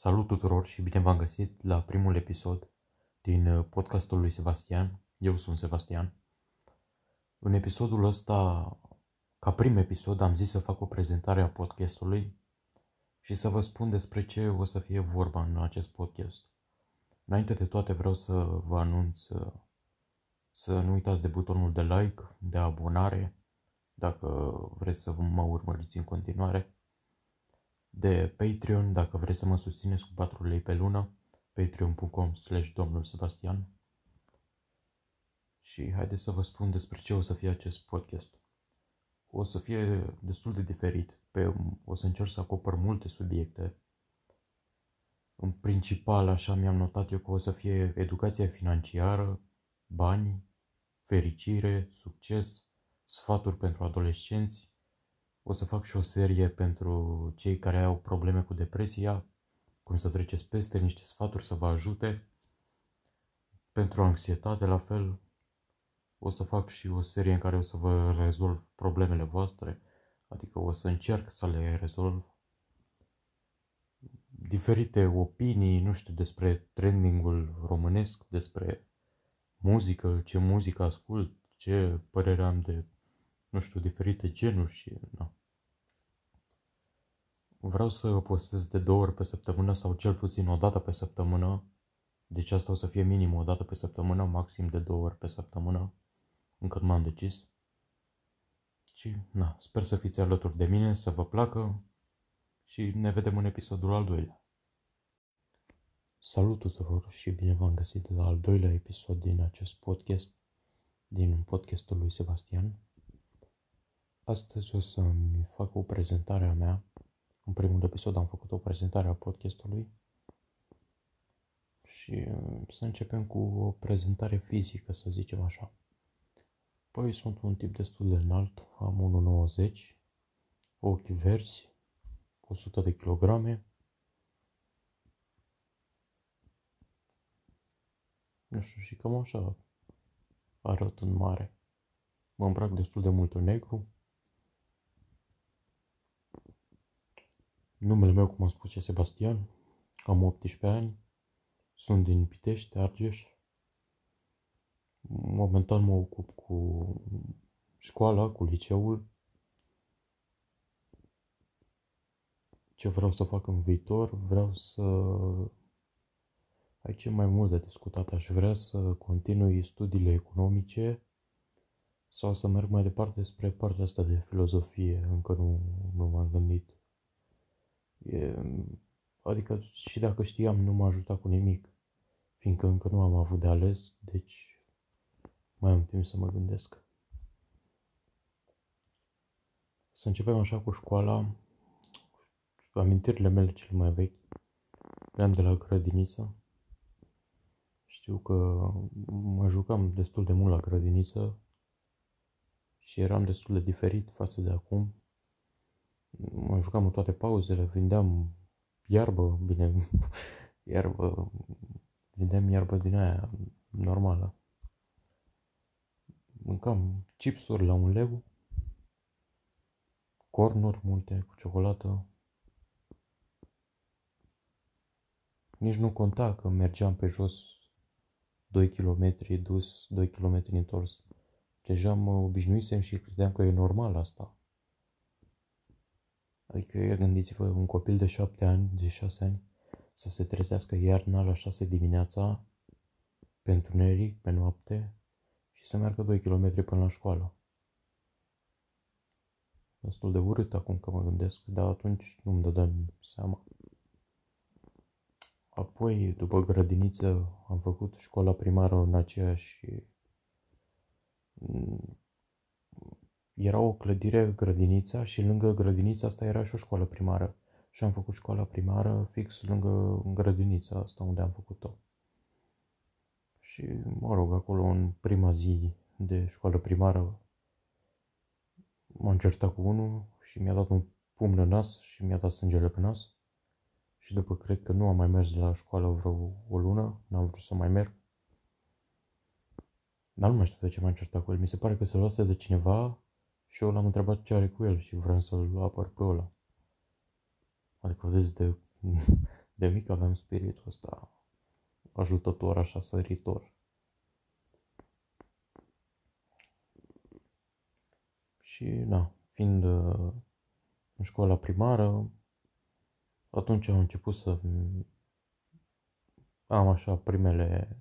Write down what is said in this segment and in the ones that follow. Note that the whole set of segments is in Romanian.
Salut tuturor și bine v-am găsit la primul episod din uh, podcastul lui Sebastian. Eu sunt Sebastian. În episodul ăsta, ca prim episod, am zis să fac o prezentare a podcastului și să vă spun despre ce o să fie vorba în acest podcast. Înainte de toate vreau să vă anunț uh, să nu uitați de butonul de like, de abonare, dacă vreți să mă urmăriți în continuare de Patreon dacă vreți să mă susțineți cu 4 lei pe lună, patreon.com slash domnul Sebastian. Și haideți să vă spun despre ce o să fie acest podcast. O să fie destul de diferit, pe, o să încerc să acopăr multe subiecte. În principal, așa mi-am notat eu că o să fie educația financiară, bani, fericire, succes, sfaturi pentru adolescenți, o să fac și o serie pentru cei care au probleme cu depresia, cum să treceți peste niște sfaturi să vă ajute. Pentru anxietate, la fel, o să fac și o serie în care o să vă rezolv problemele voastre, adică o să încerc să le rezolv. Diferite opinii, nu știu, despre trendingul românesc, despre muzică, ce muzică ascult, ce părere am de, nu știu, diferite genuri și, na. Vreau să postez de două ori pe săptămână sau cel puțin o dată pe săptămână. Deci asta o să fie minim o dată pe săptămână, maxim de două ori pe săptămână. Încă nu m-am decis. Și, na, sper să fiți alături de mine, să vă placă și ne vedem în episodul al doilea. Salut tuturor și bine v-am găsit la al doilea episod din acest podcast, din podcastul lui Sebastian. Astăzi o să-mi fac o prezentare a mea în primul episod am făcut o prezentare a podcastului și uh, să începem cu o prezentare fizică, să zicem așa. Păi sunt un tip destul de înalt, am 1,90, ochi verzi, 100 de kilograme, nu știu, și cam așa arăt în mare. Mă îmbrac destul de mult în negru, Numele meu, cum am spus, e Sebastian. Am 18 ani. Sunt din Pitești, Argeș. Momentan mă ocup cu școala, cu liceul. Ce vreau să fac în viitor? Vreau să... Aici e mai mult de discutat. Aș vrea să continui studiile economice sau să merg mai departe spre partea asta de filozofie. Încă nu, nu m-am gândit. E, adică și dacă știam, nu m-a ajutat cu nimic, fiindcă încă nu am avut de ales, deci mai am timp să mă gândesc. Să începem așa cu școala. Amintirile mele cele mai vechi le-am de la grădiniță. Știu că mă jucam destul de mult la grădiniță și eram destul de diferit față de acum mă jucam în toate pauzele, vindeam iarbă, bine, iarbă, vindeam iarbă din aia normală. Mâncam chipsuri la un leu, cornuri multe cu ciocolată. Nici nu conta că mergeam pe jos 2 km dus, 2 km întors. Deja mă obișnuisem și credeam că e normal asta. Adică gândiți-vă un copil de șapte ani, de șase ani, să se trezească iarna la șase dimineața, pe întuneric, pe noapte, și să meargă 2 km până la școală. Destul de urât acum că mă gândesc, dar atunci nu-mi dădeam seama. Apoi, după grădiniță, am făcut școala primară în aceeași era o clădire, grădinița, și lângă grădinița asta era și o școală primară. Și am făcut școala primară fix lângă grădinița asta unde am făcut-o. Și, mă rog, acolo în prima zi de școală primară m-am certat cu unul și mi-a dat un pumn în nas și mi-a dat sângele pe nas. Și după cred că nu am mai mers la școală vreo o lună, n-am vrut să mai merg. Dar nu mai știu de ce m-am certat cu el. Mi se pare că se luase de cineva și eu l-am întrebat ce are cu el și vreau să-l apăr pe ăla. Adică vedeți de, De mic aveam spiritul ăsta ajutător, așa săritor. Și, na, fiind uh, în școala primară, atunci am început să am așa primele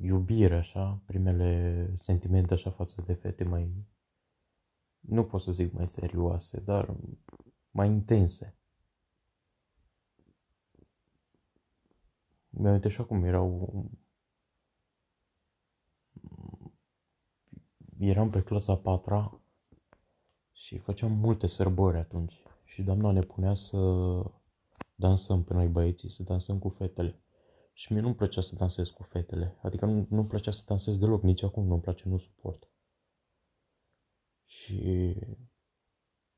iubire, așa, primele sentimente așa față de fete mai, nu pot să zic mai serioase, dar mai intense. Mi-am așa cum erau eram pe clasa 4 și făceam multe sărbări atunci. Și doamna ne punea să dansăm pe noi băieții, să dansăm cu fetele. Și mie nu-mi plăcea să dansez cu fetele. Adică nu, nu-mi plăcea să dansez deloc, nici acum nu-mi place, nu suport. Și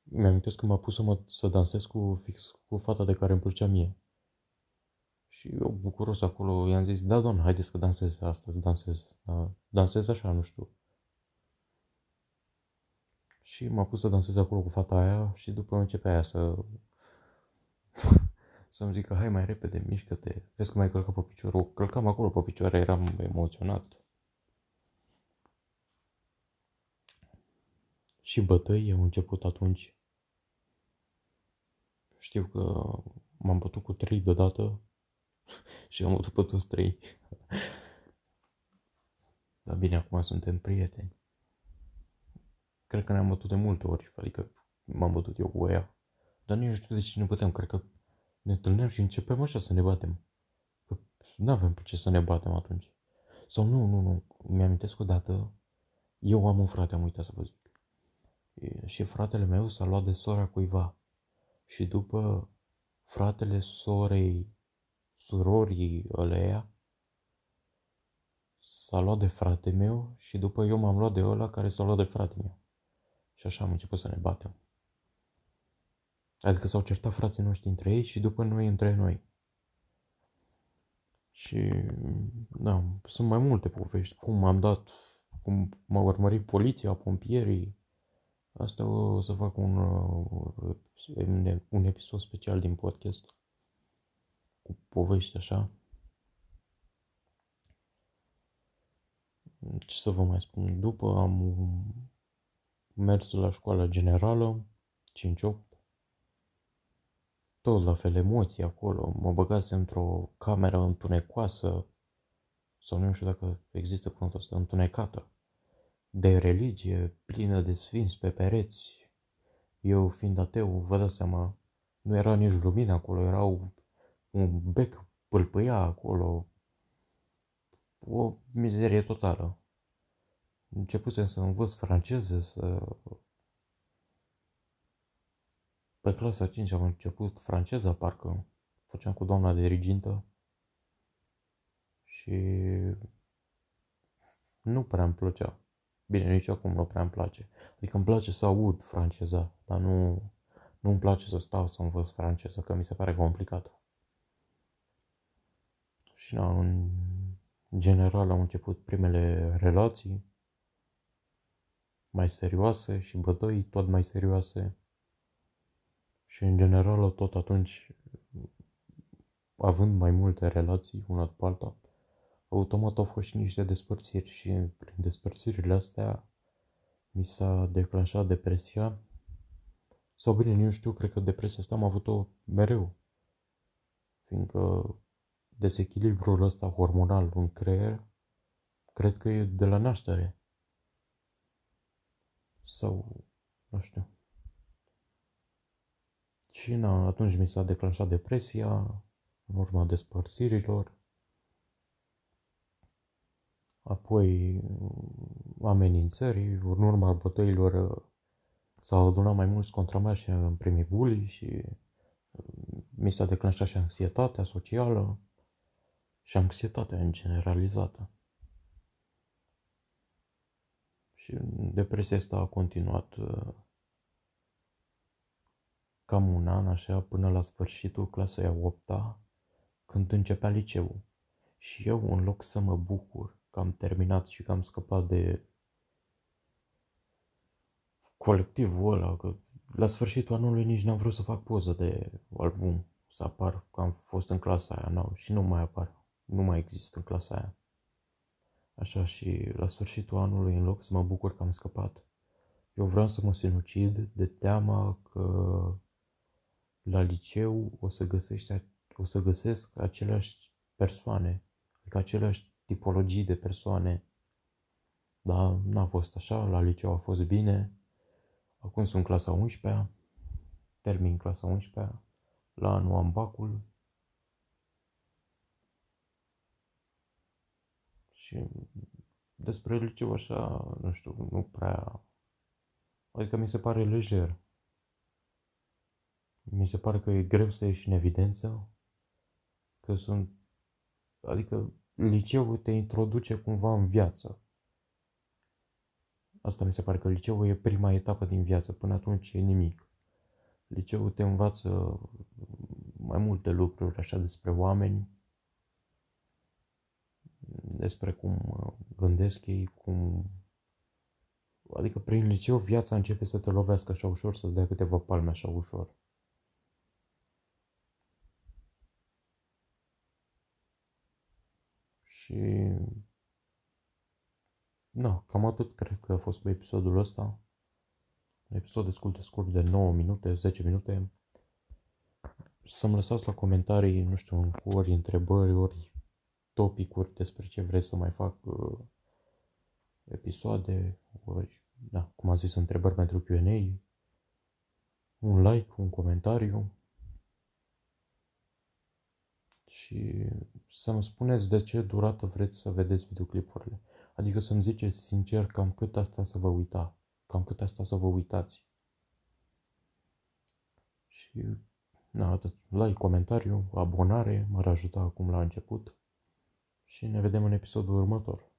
mi-am că m-a pus să, mă, să dansez cu, fix cu fata de care îmi plăcea mie. Și eu bucuros acolo i-am zis, da, doamnă, haideți că dansez astăzi, dansez. Da, dansez așa, nu știu. Și m-a pus să dansez acolo cu fata aia și după începe aia să... să-mi zică, hai mai repede, mișcă-te, vezi că mai călcat pe picior. călcam acolo pe picioare, eram emoționat. Și bătăi au început atunci. Știu că m-am bătut cu trei deodată și am bătut pe toți trei. Dar bine, acum suntem prieteni. Cred că ne-am bătut de multe ori, adică m-am bătut eu cu ea. Dar nici nu știu de ce ne băteam, cred că ne întâlneam și începem așa să ne batem. Că nu avem pe ce să ne batem atunci. Sau nu, nu, nu, mi-amintesc odată, eu am un frate, am uitat să vă zic. Și fratele meu s-a luat de sora cuiva. Și după fratele sorei, surorii ăleia, s-a luat de frate meu și după eu m-am luat de ăla care s-a luat de frate meu. Și așa am început să ne batem. Adică s-au certat frații noștri între ei și după noi între noi. Și, da, sunt mai multe povești. Cum am dat, cum m-a urmărit poliția, pompierii. Asta o să fac un, uh, un episod special din podcast. Cu povești așa. Ce să vă mai spun? După am mers la școala generală, 5-8, tot la fel emoții acolo, mă băgați într-o cameră întunecoasă, sau nu știu dacă există cuvântul ăsta, întunecată, de religie, plină de sfinți pe pereți. Eu, fiind ateu, vă dați seama, nu era nici lumină acolo, erau un bec pâlpâia acolo, o mizerie totală. Începusem să învăț franceză, să... Pe clasa 5 am început franceza, parcă făceam cu doamna de rigintă și nu prea îmi plăcea. Bine, nici acum nu prea îmi place. Adică îmi place să aud franceza, dar nu, nu îmi place să stau să învăț franceză, că mi se pare complicată. Și na, în general am început primele relații mai serioase și bătăi tot mai serioase. Și în general tot atunci, având mai multe relații una după alta, automat au fost și niște despărțiri și prin despărțirile astea mi s-a declanșat depresia. Sau bine, nu știu, cred că depresia asta am avut-o mereu. Fiindcă dezechilibrul ăsta hormonal în creier, cred că e de la naștere sau nu știu. Și na, atunci mi s-a declanșat depresia în urma despărțirilor. Apoi amenințări, în urma bătăilor s-au adunat mai mulți contra mea și am primit bully și mi s-a declanșat și anxietatea socială și anxietatea în generalizată. Și depresia asta a continuat uh, cam un an, așa, până la sfârșitul clasei a 8 când începea liceul. Și eu, în loc să mă bucur că am terminat și că am scăpat de colectivul ăla, că la sfârșitul anului nici n-am vrut să fac poză de album. să apar că am fost în clasa aia, nu, și nu mai apar, nu mai există în clasa aia. Așa și la sfârșitul anului, în loc să mă bucur că am scăpat, eu vreau să mă sinucid de teama că la liceu o să, găsești, o să găsesc aceleași persoane, adică aceleași tipologii de persoane. Dar n-a fost așa, la liceu a fost bine. Acum sunt clasa 11 termin clasa 11 la anul am bacul și despre liceu așa, nu știu, nu prea, adică mi se pare lejer. Mi se pare că e greu să ieși în evidență, că sunt, adică liceul te introduce cumva în viață. Asta mi se pare că liceul e prima etapă din viață, până atunci e nimic. Liceul te învață mai multe lucruri așa despre oameni, despre cum gândesc ei, cum... Adică prin liceu viața începe să te lovească așa ușor, să-ți dea câteva palme așa ușor. Și... Na, cam atât cred că a fost cu episodul ăsta. Un episod destul de scurt de 9 minute, 10 minute. Să-mi lăsați la comentarii, nu știu, ori întrebări, ori topicuri despre ce vreți să mai fac uh, episoade, ori, da, cum am zis, întrebări pentru Q&A, un like, un comentariu și să-mi spuneți de ce durată vreți să vedeți videoclipurile. Adică să-mi ziceți sincer cam cât asta să vă uita, cam cât asta să vă uitați. Și, na, atât. Like, comentariu, abonare, m-ar ajuta acum la început și ne vedem în episodul următor.